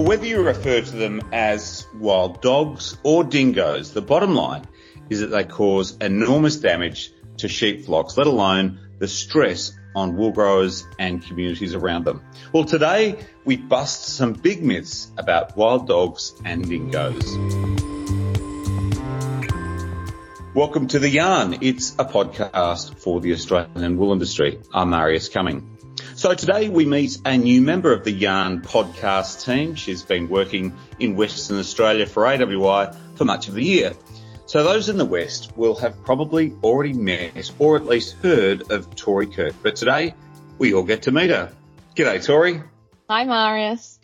Well, whether you refer to them as wild dogs or dingoes, the bottom line is that they cause enormous damage to sheep flocks, let alone the stress on wool growers and communities around them. Well, today we bust some big myths about wild dogs and dingoes. Welcome to The Yarn. It's a podcast for the Australian wool industry. I'm Marius Cuming. So today we meet a new member of the Yarn podcast team. She's been working in Western Australia for AWI for much of the year. So those in the West will have probably already met or at least heard of Tori Kirk. But today we all get to meet her. G'day, Tori. Hi, Marius.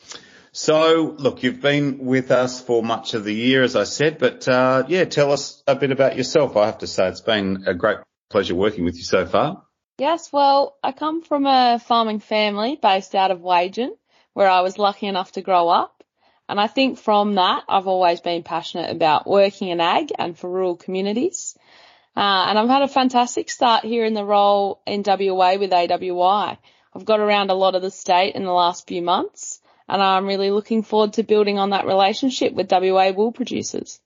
So, look, you've been with us for much of the year, as I said, but uh, yeah, tell us a bit about yourself. I have to say, it's been a great pleasure working with you so far. Yes, well, I come from a farming family based out of Wagin, where I was lucky enough to grow up. And I think from that, I've always been passionate about working in ag and for rural communities. Uh, and I've had a fantastic start here in the role in WA with AWI. I've got around a lot of the state in the last few months and I'm really looking forward to building on that relationship with WA wool producers.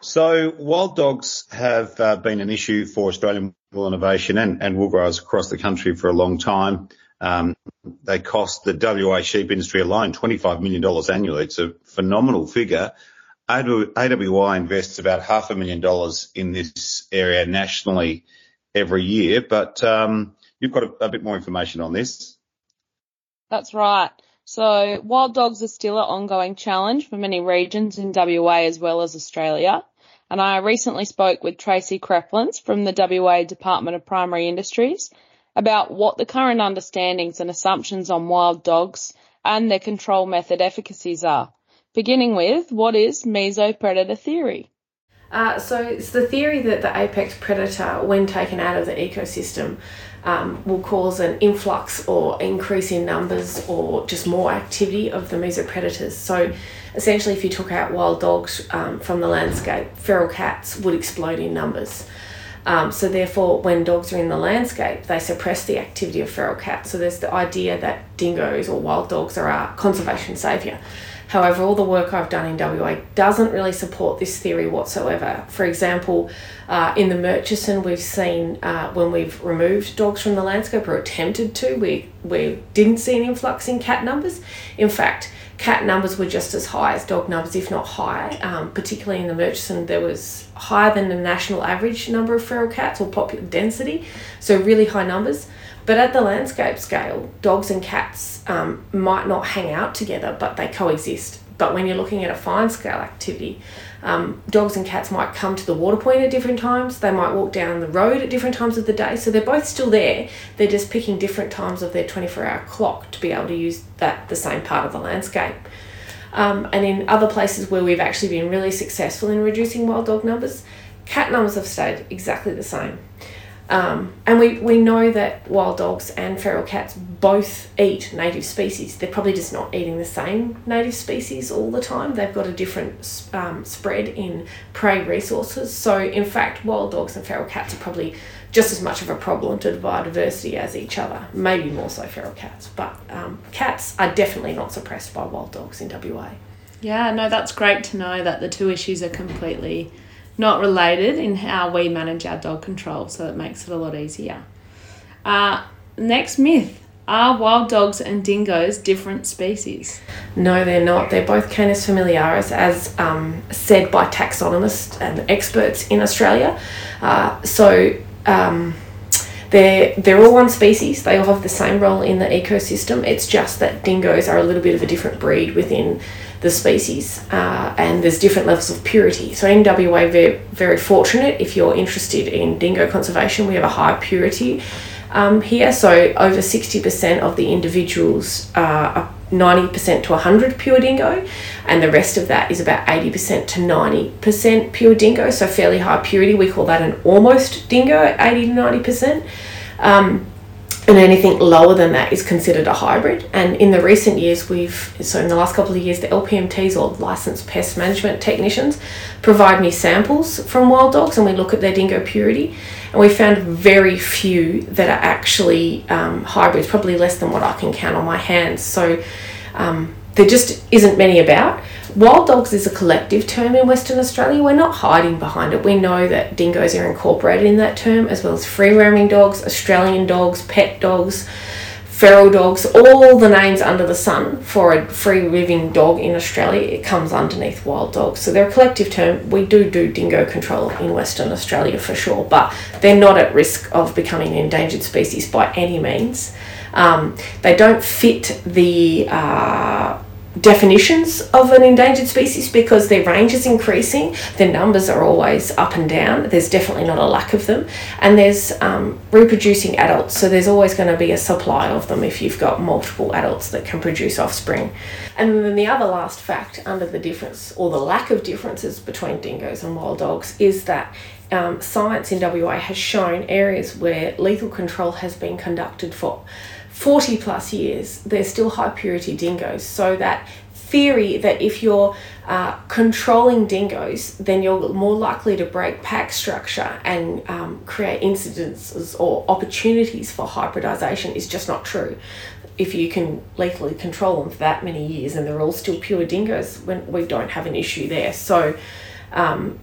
So wild dogs have uh, been an issue for Australian wool innovation and, and wool growers across the country for a long time. Um, they cost the WA sheep industry alone $25 million annually. It's a phenomenal figure. AWI invests about half a million dollars in this area nationally every year, but um, you've got a, a bit more information on this. That's right. So wild dogs are still an ongoing challenge for many regions in WA as well as Australia. And I recently spoke with Tracey Kreplins from the WA Department of Primary Industries about what the current understandings and assumptions on wild dogs and their control method efficacies are. Beginning with, what is mesopredator theory? Uh, so it's the theory that the apex predator, when taken out of the ecosystem, um, will cause an influx or increase in numbers or just more activity of the mesopredators. So essentially, if you took out wild dogs um, from the landscape, feral cats would explode in numbers. Um, so therefore, when dogs are in the landscape, they suppress the activity of feral cats. So there's the idea that dingoes or wild dogs are our conservation saviour. However, all the work I've done in WA doesn't really support this theory whatsoever. For example, uh, in the Murchison, we've seen uh, when we've removed dogs from the landscape or attempted to, we, we didn't see an influx in cat numbers. In fact, cat numbers were just as high as dog numbers, if not higher. Um, particularly in the Murchison, there was higher than the national average number of feral cats or popular density, so really high numbers. But at the landscape scale, dogs and cats um, might not hang out together, but they coexist. But when you're looking at a fine scale activity, um, dogs and cats might come to the water point at different times. They might walk down the road at different times of the day. So they're both still there. They're just picking different times of their 24 hour clock to be able to use that the same part of the landscape. Um, and in other places where we've actually been really successful in reducing wild dog numbers, cat numbers have stayed exactly the same. Um, and we, we know that wild dogs and feral cats both eat native species. They're probably just not eating the same native species all the time. They've got a different um, spread in prey resources. So, in fact, wild dogs and feral cats are probably just as much of a problem to biodiversity as each other, maybe more so feral cats. But um, cats are definitely not suppressed by wild dogs in WA. Yeah, no, that's great to know that the two issues are completely not related in how we manage our dog control, so it makes it a lot easier. Uh, next myth are wild dogs and dingoes different species? No, they're not. They're both Canis familiaris, as um, said by taxonomists and experts in Australia. Uh, so um, they're, they're all one species. They all have the same role in the ecosystem. It's just that dingoes are a little bit of a different breed within the species, uh, and there's different levels of purity. So in WA, very very fortunate. If you're interested in dingo conservation, we have a high purity um, here. So over sixty percent of the individuals are 90% to 100 pure dingo, and the rest of that is about 80% to 90% pure dingo, so fairly high purity. We call that an almost dingo at 80 to 90%. Um, and anything lower than that is considered a hybrid. And in the recent years, we've, so in the last couple of years, the LPMTs or licensed pest management technicians provide me samples from wild dogs and we look at their dingo purity. And we found very few that are actually um, hybrids, probably less than what I can count on my hands. So um, there just isn't many about. Wild dogs is a collective term in Western Australia. We're not hiding behind it. We know that dingoes are incorporated in that term, as well as free roaming dogs, Australian dogs, pet dogs, feral dogs, all the names under the sun for a free living dog in Australia, it comes underneath wild dogs. So they're a collective term. We do do dingo control in Western Australia for sure, but they're not at risk of becoming an endangered species by any means. Um, they don't fit the uh, definitions of an endangered species because their range is increasing, their numbers are always up and down, there's definitely not a lack of them, and there's um, reproducing adults, so there's always going to be a supply of them if you've got multiple adults that can produce offspring. And then the other last fact under the difference or the lack of differences between dingoes and wild dogs is that um, science in WA has shown areas where lethal control has been conducted for 40 plus years, there's still high purity dingoes. So that theory that if you're uh, controlling dingoes, then you're more likely to break pack structure and um, create incidences or opportunities for hybridization is just not true. If you can lethally control them for that many years and they're all still pure dingoes, when we don't have an issue there. So, um,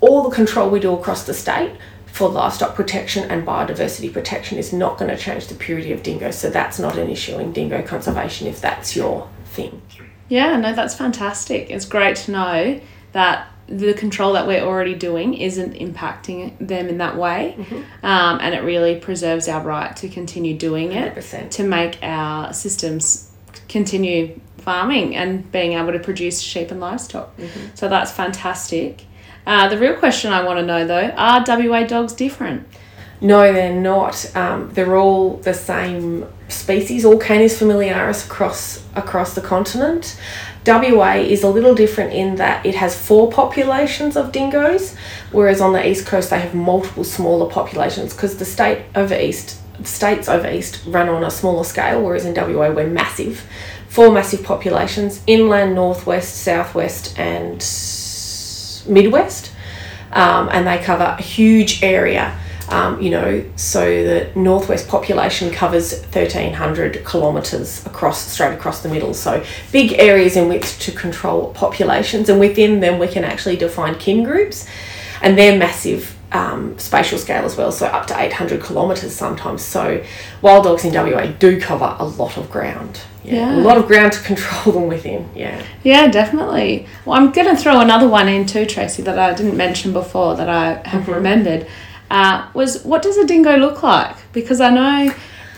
all the control we do across the state for livestock protection and biodiversity protection is not going to change the purity of dingo. So that's not an issue in dingo conservation if that's your thing. Yeah, no, that's fantastic. It's great to know that the control that we're already doing isn't impacting them in that way. Mm-hmm. Um, and it really preserves our right to continue doing it 100%. to make our systems continue farming and being able to produce sheep and livestock. Mm-hmm. So that's fantastic. Uh, the real question I want to know though are WA dogs different? No, they're not. Um, they're all the same species, all Canis familiaris across across the continent. WA is a little different in that it has four populations of dingoes, whereas on the east coast they have multiple smaller populations because the state over east states over east run on a smaller scale, whereas in WA we're massive. Four massive populations: inland, northwest, southwest, and Midwest, um, and they cover a huge area. Um, you know, so the northwest population covers 1,300 kilometres across, straight across the middle. So big areas in which to control populations, and within them we can actually define kin groups, and they're massive um, spatial scale as well, so up to 800 kilometres sometimes. So wild dogs in WA do cover a lot of ground yeah, yeah, a lot of ground to control them within. Yeah. Yeah, definitely. Well, I'm going to throw another one in too, Tracey, that I didn't mention before that I have mm-hmm. remembered. Uh, was what does a dingo look like? Because I know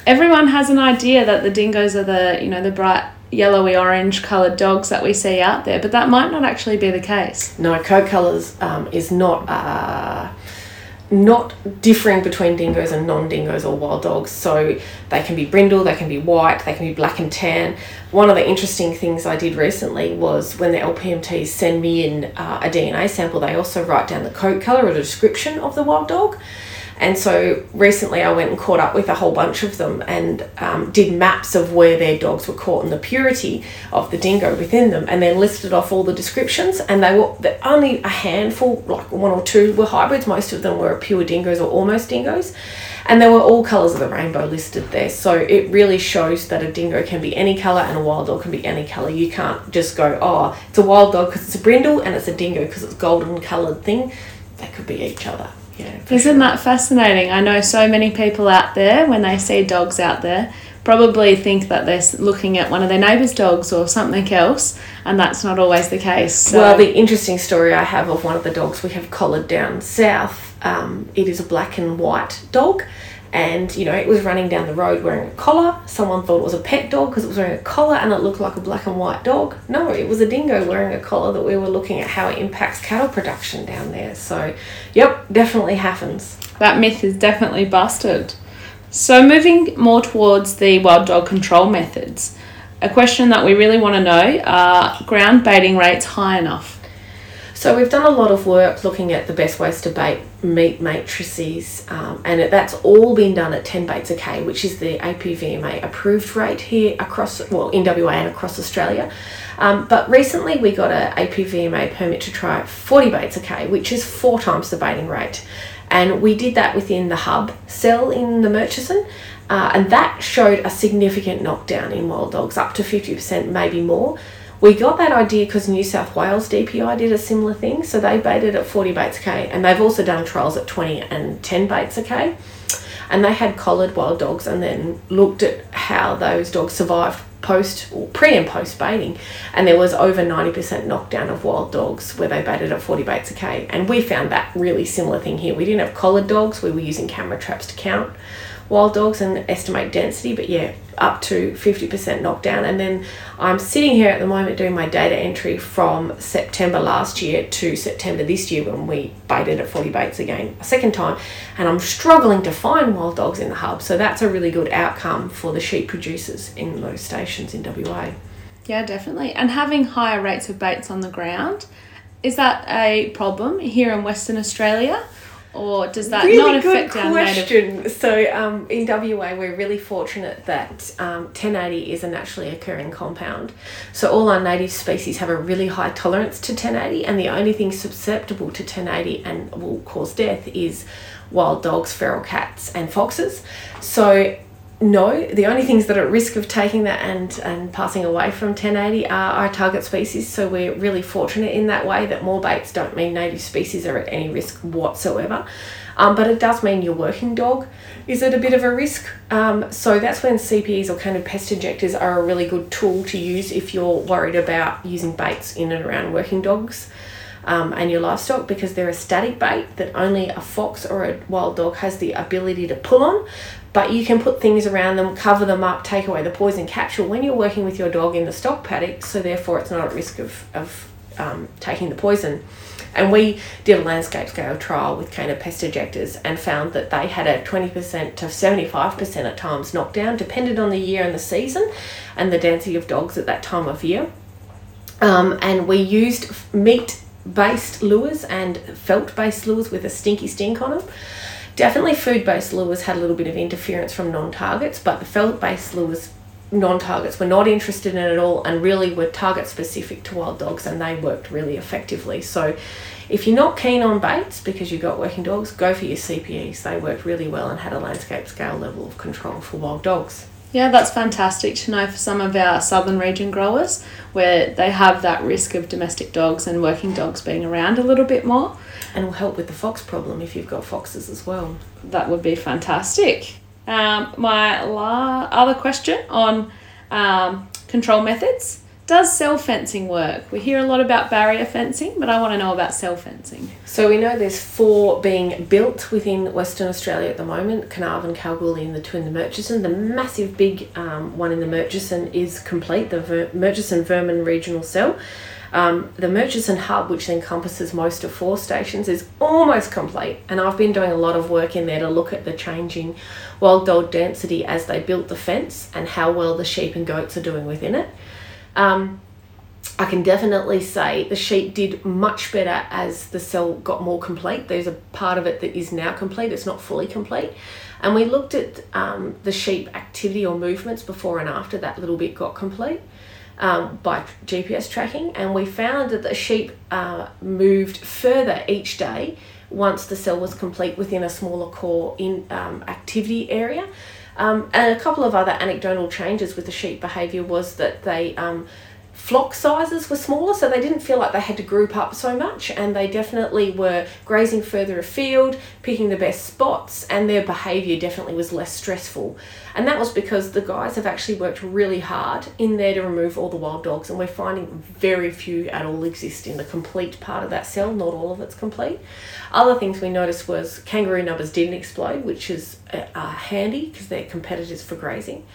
everyone has an idea that the dingoes are the you know the bright yellowy orange coloured dogs that we see out there, but that might not actually be the case. No, coat colours um, is not. Uh, not differing between dingoes and non-dingoes or wild dogs. So they can be brindle, they can be white, they can be black and tan. One of the interesting things I did recently was when the LPMTs send me in uh, a DNA sample, they also write down the coat colour or description of the wild dog. And so recently I went and caught up with a whole bunch of them and um, did maps of where their dogs were caught and the purity of the dingo within them, and then listed off all the descriptions. And they were only a handful, like one or two, were hybrids. Most of them were pure dingoes or almost dingoes. And there were all colours of the rainbow listed there. So it really shows that a dingo can be any colour and a wild dog can be any colour. You can't just go, oh, it's a wild dog because it's a brindle and it's a dingo because it's golden coloured thing. They could be each other. Yeah, Isn't sure. that fascinating? I know so many people out there, when they see dogs out there, probably think that they're looking at one of their neighbour's dogs or something else, and that's not always the case. So. Well, the interesting story I have of one of the dogs we have collared down south, um, it is a black and white dog and you know it was running down the road wearing a collar. Someone thought it was a pet dog because it was wearing a collar and it looked like a black and white dog. No it was a dingo wearing a collar that we were looking at how it impacts cattle production down there. So yep definitely happens. That myth is definitely busted. So moving more towards the wild dog control methods a question that we really want to know are ground baiting rates high enough? So we've done a lot of work looking at the best ways to bait meat matrices, um, and it, that's all been done at 10 baits a k, which is the APVMA approved rate here across, well, in WA and across Australia. Um, but recently we got an APVMA permit to try 40 baits a k, which is four times the baiting rate. And we did that within the hub cell in the Murchison. Uh, and that showed a significant knockdown in wild dogs, up to 50%, maybe more. We got that idea because New South Wales DPI did a similar thing. So they baited at 40 baits a K, and they've also done trials at 20 and 10 baits a K. And they had collared wild dogs and then looked at how those dogs survived post or pre and post baiting. And there was over 90% knockdown of wild dogs where they baited at 40 baits a k. And we found that really similar thing here. We didn't have collared dogs. We were using camera traps to count wild dogs and estimate density, but yeah, up to 50% knockdown. And then I'm sitting here at the moment doing my data entry from September last year to September this year when we baited at 40 baits again a second time. And I'm struggling to find wild dogs in the hub. So that's a really good outcome for the sheep producers in those stations in WA. Yeah, definitely. And having higher rates of baits on the ground, is that a problem here in Western Australia? Or does that really not affect good question. native? So um, in WA, we're really fortunate that um, 1080 is a naturally occurring compound. So all our native species have a really high tolerance to 1080, and the only thing susceptible to 1080 and will cause death is wild dogs, feral cats, and foxes. So no, the only things that are at risk of taking that and, and passing away from 1080 are our target species. So we're really fortunate in that way that more baits don't mean native species are at any risk whatsoever. Um, but it does mean your working dog is at a bit of a risk. Um, so that's when CPEs or canid pest ejectors are a really good tool to use if you're worried about using baits in and around working dogs. Um, and your livestock because they're a static bait that only a fox or a wild dog has the ability to pull on but you can put things around them, cover them up, take away the poison capsule when you're working with your dog in the stock paddock, so therefore it's not at risk of, of um, taking the poison. And we did a landscape scale trial with canid pest ejectors and found that they had a 20% to 75% at times knockdown, depended on the year and the season and the density of dogs at that time of year. Um, and we used meat based lures and felt based lures with a stinky stink on them. Definitely food based lures had a little bit of interference from non targets, but the felt based lures non targets were not interested in it at all and really were target specific to wild dogs and they worked really effectively. So if you're not keen on baits because you've got working dogs, go for your CPEs. They worked really well and had a landscape scale level of control for wild dogs. Yeah, that's fantastic to know for some of our southern region growers where they have that risk of domestic dogs and working dogs being around a little bit more. And will help with the fox problem if you've got foxes as well. That would be fantastic. Um, my la- other question on um, control methods does cell fencing work? We hear a lot about barrier fencing, but I want to know about cell fencing. So we know there's four being built within Western Australia at the moment: Carnarvon, Kalgoorlie, and the two in the Murchison. The massive big um, one in the Murchison is complete. The Ver- Murchison Vermin Regional Cell. Um, the Murchison hub, which encompasses most of four stations, is almost complete, and I've been doing a lot of work in there to look at the changing wild dog density as they built the fence and how well the sheep and goats are doing within it. Um, I can definitely say the sheep did much better as the cell got more complete. There's a part of it that is now complete, it's not fully complete. And we looked at um, the sheep activity or movements before and after that little bit got complete um, by GPS tracking, and we found that the sheep uh, moved further each day once the cell was complete within a smaller core in um, activity area. Um, and a couple of other anecdotal changes with the sheep behaviour was that they um, flock sizes were smaller, so they didn't feel like they had to group up so much, and they definitely were grazing further afield, picking the best spots, and their behaviour definitely was less stressful. And that was because the guys have actually worked really hard in there to remove all the wild dogs, and we're finding very few at all exist in the complete part of that cell, not all of it's complete. Other things we noticed was kangaroo numbers didn't explode, which is uh, handy because they're competitors for grazing.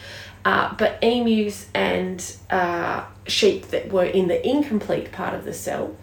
Uh, but emus and uh, sheep that were in the incomplete part of the cell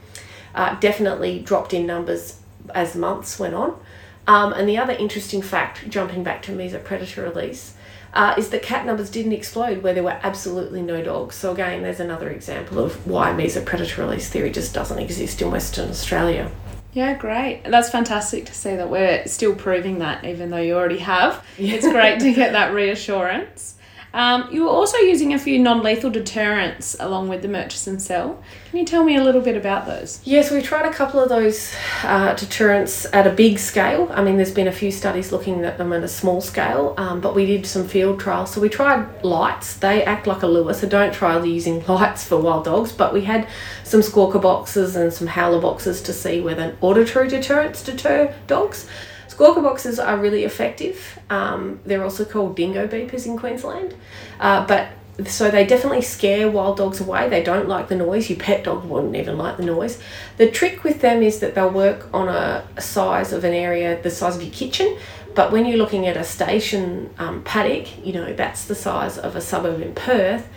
uh, definitely dropped in numbers as months went on. Um, and the other interesting fact, jumping back to mesopredator release, uh, is that cat numbers didn't explode where there were absolutely no dogs. So again, there's another example of why mesopredator release theory just doesn't exist in Western Australia. Yeah, great. That's fantastic to see that we're still proving that, even though you already have. It's great to get that reassurance. Um, you were also using a few non-lethal deterrents along with the Murchison cell. Can you tell me a little bit about those? Yes, we tried a couple of those uh, deterrents at a big scale. I mean, there's been a few studies looking at them at a small scale, um, but we did some field trials. So we tried lights. They act like a lure, so don't try using lights for wild dogs. But we had some squawker boxes and some howler boxes to see whether auditory deterrents deter dogs. Squawker boxes are really effective. Um, they're also called dingo beepers in Queensland. Uh, but so they definitely scare wild dogs away. They don't like the noise. Your pet dog wouldn't even like the noise. The trick with them is that they'll work on a size of an area the size of your kitchen. But when you're looking at a station um, paddock, you know, that's the size of a suburb in Perth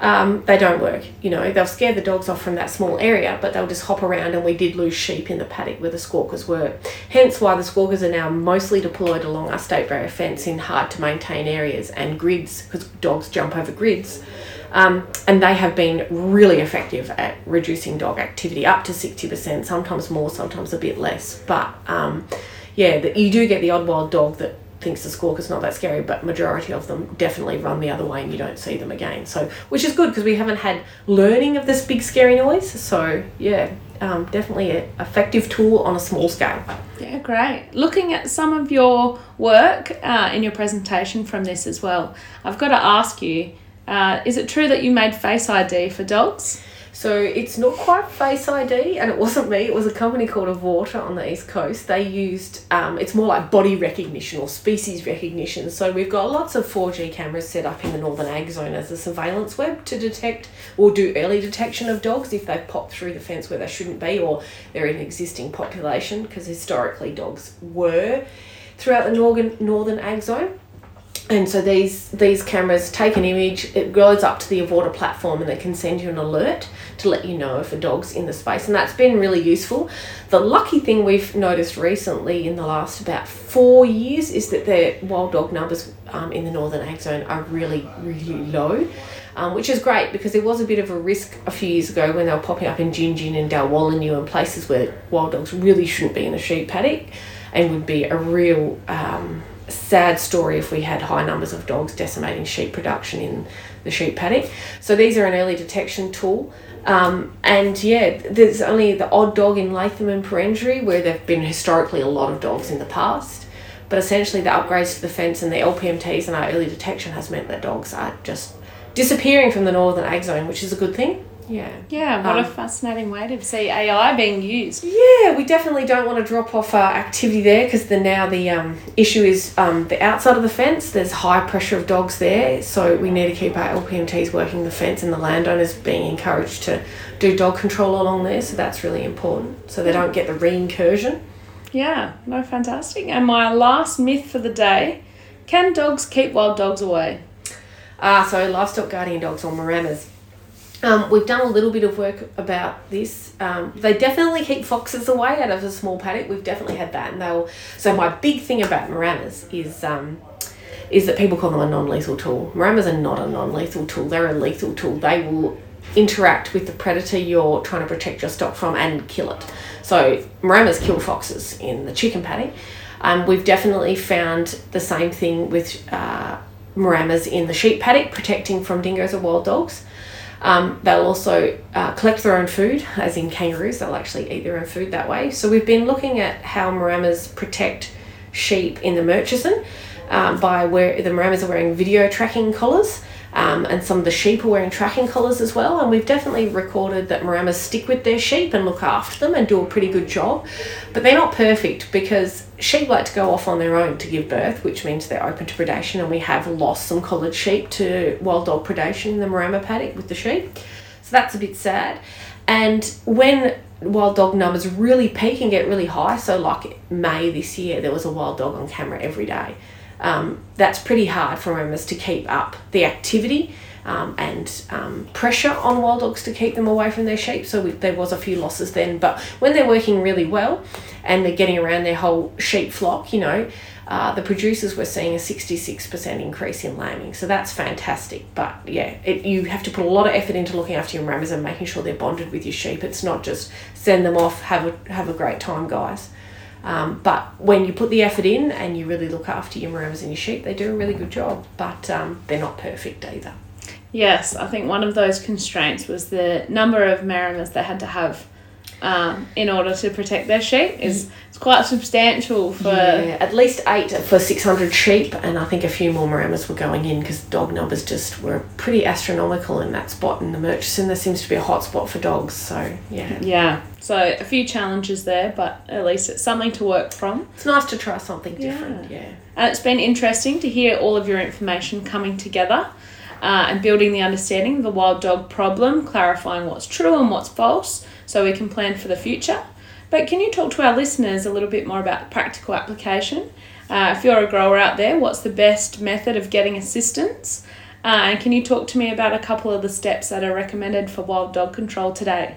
um, they don't work. You know, they'll scare the dogs off from that small area, but they'll just hop around. And we did lose sheep in the paddock where the squawkers were. Hence why the squawkers are now mostly deployed along our state barrier fence in hard to maintain areas and grids because dogs jump over grids. Um, and they have been really effective at reducing dog activity up to 60%, sometimes more, sometimes a bit less. But um, yeah, the, you do get the odd wild dog that thinks the is not that scary, but majority of them definitely run the other way and you don't see them again. So, which is good because we haven't had learning of this big scary noise. So, yeah, um, definitely an effective tool on a small scale. Yeah, great. Looking at some of your work uh, in your presentation from this as well, I've got to ask you: uh, Is it true that you made Face ID for dogs? So it's not quite Face ID, and it wasn't me. It was a company called Avorta on the east coast. They used um, it's more like body recognition or species recognition. So we've got lots of four G cameras set up in the northern ag zone as a surveillance web to detect or do early detection of dogs if they've popped through the fence where they shouldn't be or they're in existing population because historically dogs were throughout the northern northern ag zone and so these these cameras take an image it goes up to the Avorta platform and they can send you an alert to let you know if a dog's in the space. And that's been really useful. The lucky thing we've noticed recently in the last about four years is that the wild dog numbers um, in the northern ag zone are really really low um, which is great because there was a bit of a risk a few years ago when they were popping up in Gingin and Dalwallinu and places where wild dogs really shouldn't be in the sheep paddock and would be a real um, sad story if we had high numbers of dogs decimating sheep production in the sheep paddock. So these are an early detection tool. Um, and yeah, there's only the odd dog in Latham and Perenjori where there have been historically a lot of dogs in the past. But essentially, the upgrades to the fence and the LPMTs and our early detection has meant that dogs are just disappearing from the northern ag zone, which is a good thing. Yeah. Yeah, what um, a fascinating way to see AI being used. Yeah, we definitely don't want to drop off our activity there because the now the um, issue is um, the outside of the fence. There's high pressure of dogs there, so we need to keep our LPMTs working the fence and the landowners being encouraged to do dog control along there. So that's really important, so they don't get the reincursion. Yeah, no, fantastic. And my last myth for the day: Can dogs keep wild dogs away? Ah, uh, so livestock guardian dogs or Maremmas um, we've done a little bit of work about this. Um, they definitely keep foxes away out of a small paddock. We've definitely had that, and they'll. So my big thing about Maremmas is um, is that people call them a non-lethal tool. Maremmas are not a non-lethal tool. They're a lethal tool. They will interact with the predator you're trying to protect your stock from and kill it. So Maremmas kill foxes in the chicken paddock. Um, we've definitely found the same thing with uh, Maremmas in the sheep paddock, protecting from dingoes or wild dogs. Um, they'll also uh, collect their own food, as in kangaroos, they'll actually eat their own food that way. So we've been looking at how Maremmas protect sheep in the Murchison um, by where the Maremmas are wearing video tracking collars. Um, and some of the sheep are wearing tracking collars as well. And we've definitely recorded that Maremmas stick with their sheep and look after them and do a pretty good job. But they're not perfect because sheep like to go off on their own to give birth, which means they're open to predation. And we have lost some collared sheep to wild dog predation in the Maremma paddock with the sheep. So that's a bit sad. And when wild dog numbers really peak and get really high, so like May this year, there was a wild dog on camera every day um, that's pretty hard for owners to keep up the activity um, and um, pressure on wild dogs to keep them away from their sheep. So we, there was a few losses then. But when they're working really well and they're getting around their whole sheep flock, you know, uh, the producers were seeing a 66% increase in lambing. So that's fantastic. But yeah, it, you have to put a lot of effort into looking after your rams and making sure they're bonded with your sheep. It's not just send them off, have a, have a great time, guys. Um, but when you put the effort in and you really look after your Maremmas and your sheep, they do a really good job. But um, they're not perfect either. Yes, I think one of those constraints was the number of Maremmas they had to have um, in order to protect their sheep is it's quite substantial for Yeah, at least eight for 600 sheep, and I think a few more Maremmas were going in because dog numbers just were pretty astronomical in that spot in the Murchison. There seems to be a hot spot for dogs, so yeah. yeah. So a few challenges there, but at least it's something to work from. It's nice to try something different, yeah. And it's been interesting to hear all of your information coming together. Uh, and building the understanding of the wild dog problem, clarifying what's true and what's false, so we can plan for the future. But can you talk to our listeners a little bit more about the practical application? Uh, if you're a grower out there, what's the best method of getting assistance? Uh, and can you talk to me about a couple of the steps that are recommended for wild dog control today?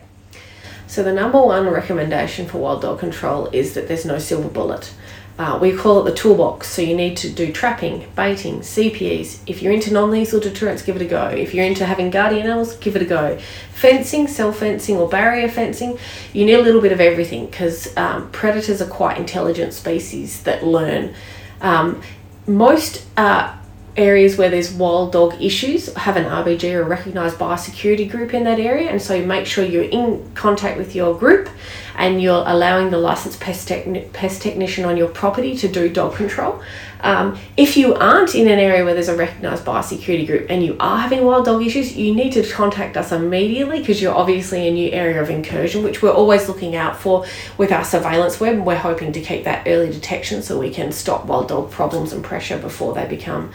So the number one recommendation for wild dog control is that there's no silver bullet. Uh, we call it the toolbox. So you need to do trapping, baiting, CPEs. If you're into non-lethal deterrence, give it a go. If you're into having guardian animals, give it a go. Fencing, cell-fencing, or barrier fencing, you need a little bit of everything because um, predators are quite intelligent species that learn. Um, most uh, areas where there's wild dog issues have an RBG or recognised biosecurity group in that area, and so you make sure you're in contact with your group and you're allowing the licensed pest, pest technician on your property to do dog control. Um, if you aren't in an area where there's a recognised biosecurity group and you are having wild dog issues, you need to contact us immediately because you're obviously a new area of incursion, which we're always looking out for with our surveillance web. We're hoping to keep that early detection so we can stop wild dog problems and pressure before they become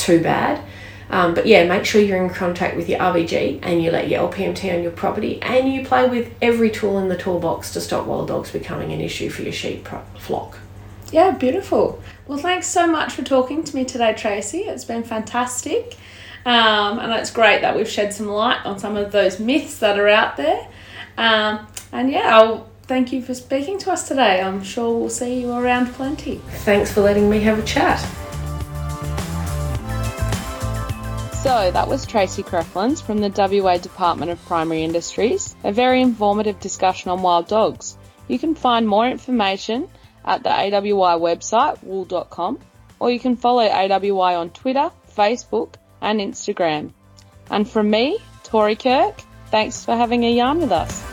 too bad. Um, but yeah, make sure you're in contact with your RBG and you let your LPMT on your property and you play with every tool in the toolbox to stop wild dogs becoming an issue for your sheep pro- flock. Yeah, beautiful. Well, thanks so much for talking to me today, Tracey. It's been fantastic. Um, and it's great that we've shed some light on some of those myths that are out there. Um, and yeah, I'll thank you for speaking to us today. I'm sure we'll see you around plenty. Thanks for letting me have a chat. So that was Tracey Kreplins from the WA Department of Primary Industries. A very informative discussion on wild dogs. You can find more information at the AWI website, wool.com, or you can follow AWI on Twitter, Facebook, and Instagram. And from me, Tori Kirk, thanks for having a yarn with us.